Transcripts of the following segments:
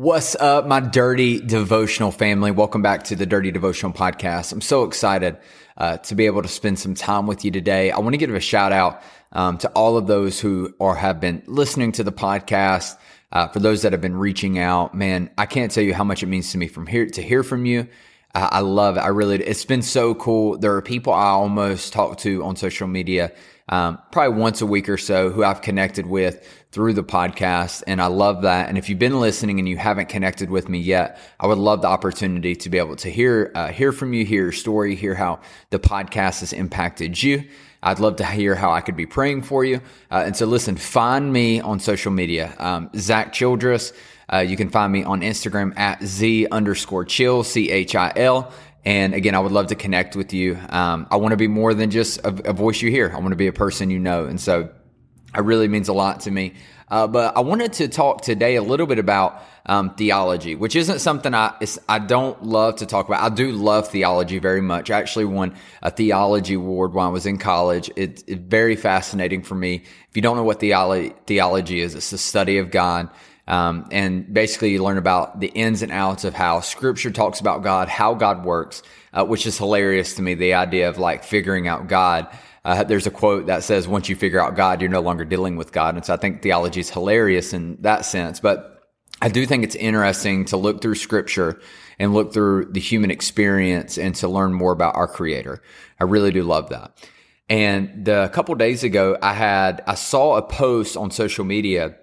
What's up, my dirty devotional family? Welcome back to the Dirty Devotional Podcast. I'm so excited uh, to be able to spend some time with you today. I want to give a shout out um, to all of those who are have been listening to the podcast. Uh, for those that have been reaching out, man, I can't tell you how much it means to me from here to hear from you. Uh, I love it. I really, it's been so cool. There are people I almost talk to on social media um, probably once a week or so who I've connected with through the podcast. And I love that. And if you've been listening and you haven't connected with me yet, I would love the opportunity to be able to hear, uh, hear from you, hear your story, hear how the podcast has impacted you. I'd love to hear how I could be praying for you. Uh, and so listen, find me on social media. Um, Zach Childress. Uh, you can find me on Instagram at Z underscore chill, C H I L. And again, I would love to connect with you. Um, I want to be more than just a, a, voice you hear. I want to be a person you know. And so it really means a lot to me. Uh, but I wanted to talk today a little bit about um, theology, which isn't something I I don't love to talk about. I do love theology very much. I actually won a theology award when I was in college. It, it's very fascinating for me. If you don't know what theology theology is, it's the study of God. Um, and basically, you learn about the ins and outs of how Scripture talks about God, how God works, uh, which is hilarious to me. The idea of like figuring out God. Uh, there's a quote that says, "Once you figure out God, you're no longer dealing with God." And so I think theology is hilarious in that sense. But I do think it's interesting to look through Scripture and look through the human experience and to learn more about our Creator. I really do love that. And the, a couple days ago, I had I saw a post on social media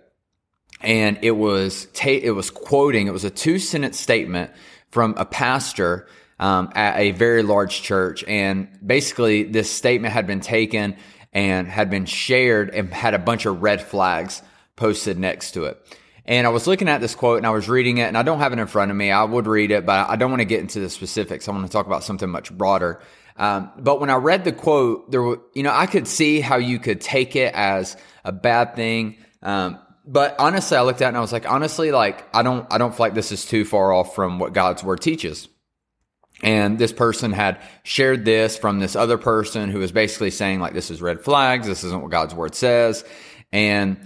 and it was ta- it was quoting it was a two sentence statement from a pastor um, at a very large church and basically this statement had been taken and had been shared and had a bunch of red flags posted next to it and I was looking at this quote and I was reading it and I don't have it in front of me. I would read it, but I don't want to get into the specifics. I want to talk about something much broader. Um, but when I read the quote, there were, you know, I could see how you could take it as a bad thing. Um, but honestly, I looked at it and I was like, honestly, like I don't, I don't feel like this is too far off from what God's word teaches. And this person had shared this from this other person who was basically saying like, this is red flags. This isn't what God's word says. And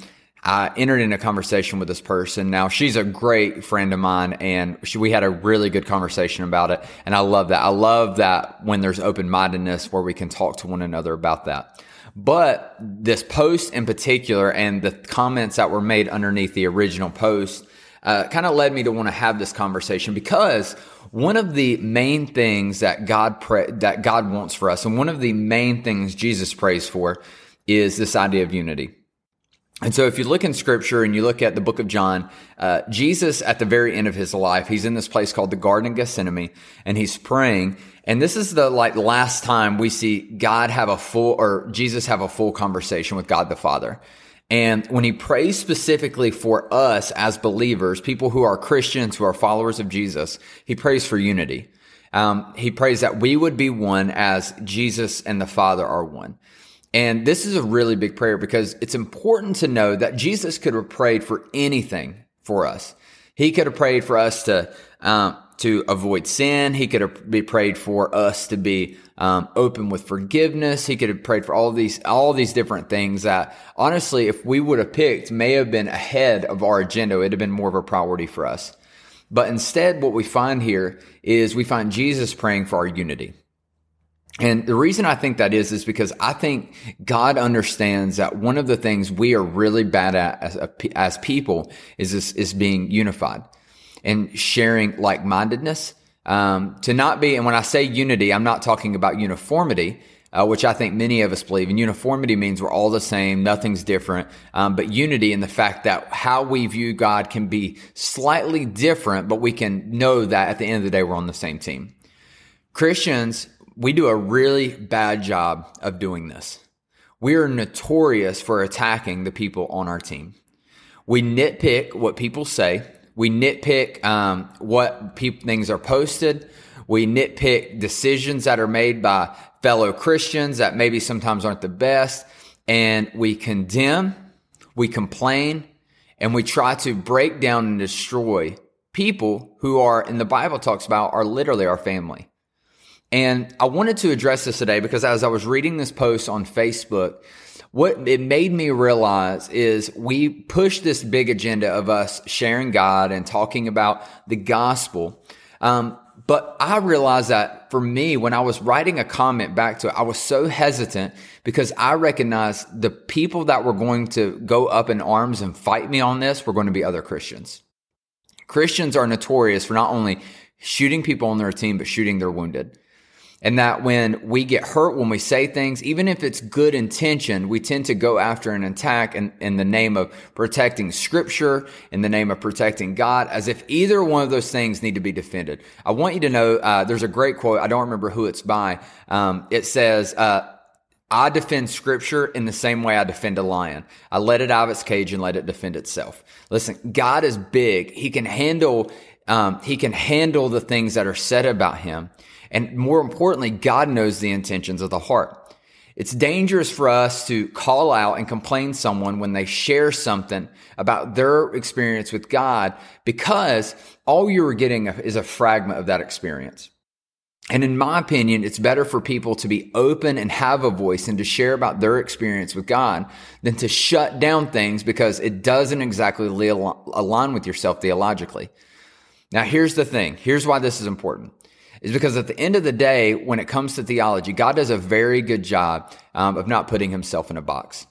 I entered in a conversation with this person. Now she's a great friend of mine and she, we had a really good conversation about it. And I love that. I love that when there's open mindedness where we can talk to one another about that. But this post in particular and the comments that were made underneath the original post uh, kind of led me to want to have this conversation because one of the main things that God that God wants for us, and one of the main things Jesus prays for, is this idea of unity. And so, if you look in scripture and you look at the book of John, uh, Jesus at the very end of his life, he's in this place called the Garden of Gethsemane and he's praying. And this is the like last time we see God have a full or Jesus have a full conversation with God the Father. And when he prays specifically for us as believers, people who are Christians, who are followers of Jesus, he prays for unity. Um, he prays that we would be one as Jesus and the Father are one. And this is a really big prayer because it's important to know that Jesus could have prayed for anything for us. He could have prayed for us to, um, to avoid sin. He could have be prayed for us to be um, open with forgiveness. He could have prayed for all these all these different things that honestly, if we would have picked, may have been ahead of our agenda. It'd have been more of a priority for us. But instead, what we find here is we find Jesus praying for our unity. And the reason I think that is, is because I think God understands that one of the things we are really bad at as, as people is this, is being unified and sharing like mindedness. Um, to not be, and when I say unity, I'm not talking about uniformity, uh, which I think many of us believe. And uniformity means we're all the same, nothing's different. Um, but unity in the fact that how we view God can be slightly different, but we can know that at the end of the day, we're on the same team. Christians we do a really bad job of doing this. We are notorious for attacking the people on our team. We nitpick what people say. We nitpick um, what pe- things are posted. We nitpick decisions that are made by fellow Christians that maybe sometimes aren't the best. And we condemn, we complain, and we try to break down and destroy people who are, in the Bible talks about, are literally our family. And I wanted to address this today because as I was reading this post on Facebook, what it made me realize is we push this big agenda of us sharing God and talking about the gospel. Um, but I realized that for me, when I was writing a comment back to it, I was so hesitant because I recognized the people that were going to go up in arms and fight me on this were going to be other Christians. Christians are notorious for not only shooting people on their team, but shooting their wounded. And that when we get hurt, when we say things, even if it's good intention, we tend to go after an attack in, in the name of protecting scripture, in the name of protecting God, as if either one of those things need to be defended. I want you to know, uh, there's a great quote. I don't remember who it's by. Um, it says, uh, I defend scripture in the same way I defend a lion. I let it out of its cage and let it defend itself. Listen, God is big. He can handle, um, he can handle the things that are said about him. And more importantly, God knows the intentions of the heart. It's dangerous for us to call out and complain someone when they share something about their experience with God because all you are getting is a fragment of that experience. And in my opinion, it's better for people to be open and have a voice and to share about their experience with God than to shut down things because it doesn't exactly align with yourself theologically. Now, here's the thing. Here's why this is important is because at the end of the day, when it comes to theology, God does a very good job um, of not putting himself in a box.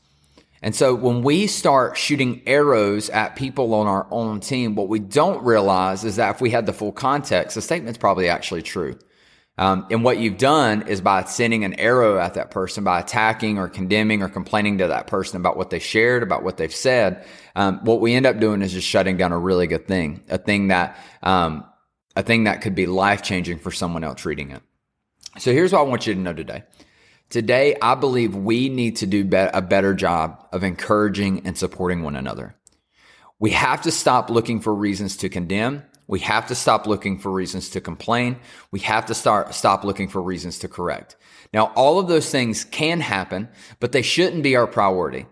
And so when we start shooting arrows at people on our own team, what we don't realize is that if we had the full context, the statement's probably actually true. Um, and what you've done is by sending an arrow at that person, by attacking or condemning or complaining to that person about what they shared, about what they've said, um, what we end up doing is just shutting down a really good thing, a thing that um, a thing that could be life changing for someone else reading it. So here's what I want you to know today. Today, I believe we need to do a better job of encouraging and supporting one another. We have to stop looking for reasons to condemn. We have to stop looking for reasons to complain. We have to start, stop looking for reasons to correct. Now, all of those things can happen, but they shouldn't be our priority.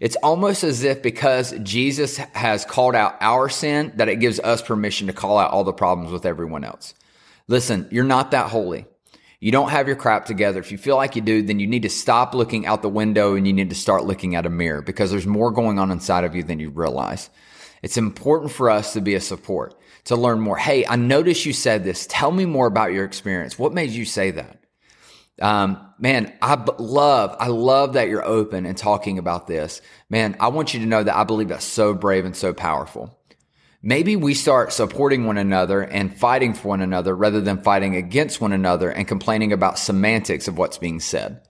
It's almost as if because Jesus has called out our sin, that it gives us permission to call out all the problems with everyone else. Listen, you're not that holy. You don't have your crap together. If you feel like you do, then you need to stop looking out the window and you need to start looking at a mirror because there's more going on inside of you than you realize. It's important for us to be a support, to learn more. Hey, I noticed you said this. Tell me more about your experience. What made you say that? Um, man, I b- love, I love that you're open and talking about this. Man, I want you to know that I believe that's so brave and so powerful. Maybe we start supporting one another and fighting for one another rather than fighting against one another and complaining about semantics of what's being said.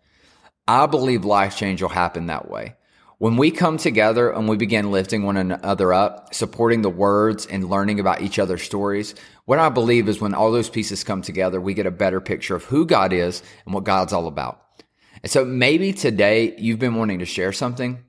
I believe life change will happen that way. When we come together and we begin lifting one another up, supporting the words and learning about each other's stories, what I believe is when all those pieces come together, we get a better picture of who God is and what God's all about. And so maybe today you've been wanting to share something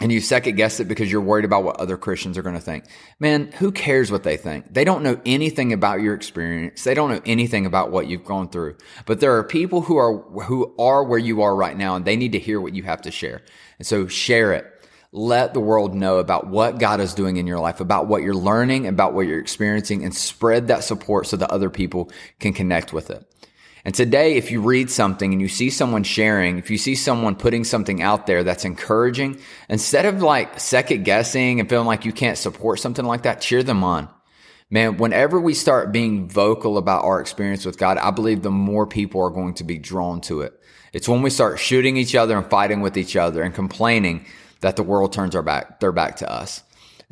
and you second guess it because you're worried about what other Christians are going to think. Man, who cares what they think? They don't know anything about your experience. They don't know anything about what you've gone through. But there are people who are who are where you are right now and they need to hear what you have to share. And so share it. Let the world know about what God is doing in your life, about what you're learning, about what you're experiencing and spread that support so that other people can connect with it. And today, if you read something and you see someone sharing, if you see someone putting something out there that's encouraging, instead of like second guessing and feeling like you can't support something like that, cheer them on. Man, whenever we start being vocal about our experience with God, I believe the more people are going to be drawn to it. It's when we start shooting each other and fighting with each other and complaining that the world turns our back, their back to us.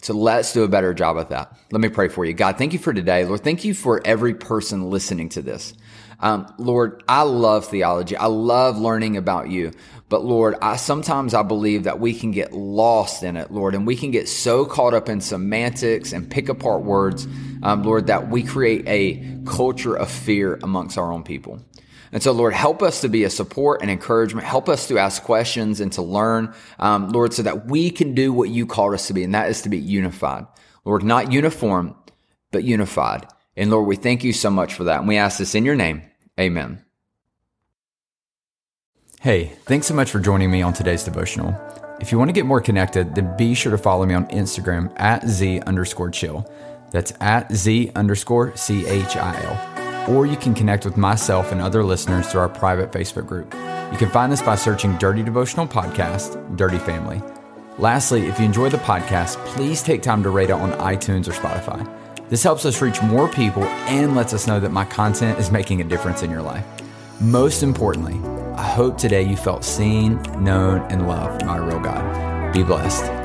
So let's do a better job of that. Let me pray for you. God, thank you for today. Lord, thank you for every person listening to this. Um, Lord, I love theology. I love learning about you. But Lord, I sometimes I believe that we can get lost in it, Lord, and we can get so caught up in semantics and pick apart words, um, Lord, that we create a culture of fear amongst our own people. And so, Lord, help us to be a support and encouragement. Help us to ask questions and to learn, um, Lord, so that we can do what you called us to be, and that is to be unified. Lord, not uniform, but unified. And Lord, we thank you so much for that. And we ask this in your name. Amen. Hey, thanks so much for joining me on today's devotional. If you want to get more connected, then be sure to follow me on Instagram at Z underscore chill. That's at Z underscore C H I L. Or you can connect with myself and other listeners through our private Facebook group. You can find this by searching Dirty Devotional Podcast, Dirty Family. Lastly, if you enjoy the podcast, please take time to rate it on iTunes or Spotify. This helps us reach more people and lets us know that my content is making a difference in your life. Most importantly, I hope today you felt seen, known, and loved by a real God. Be blessed.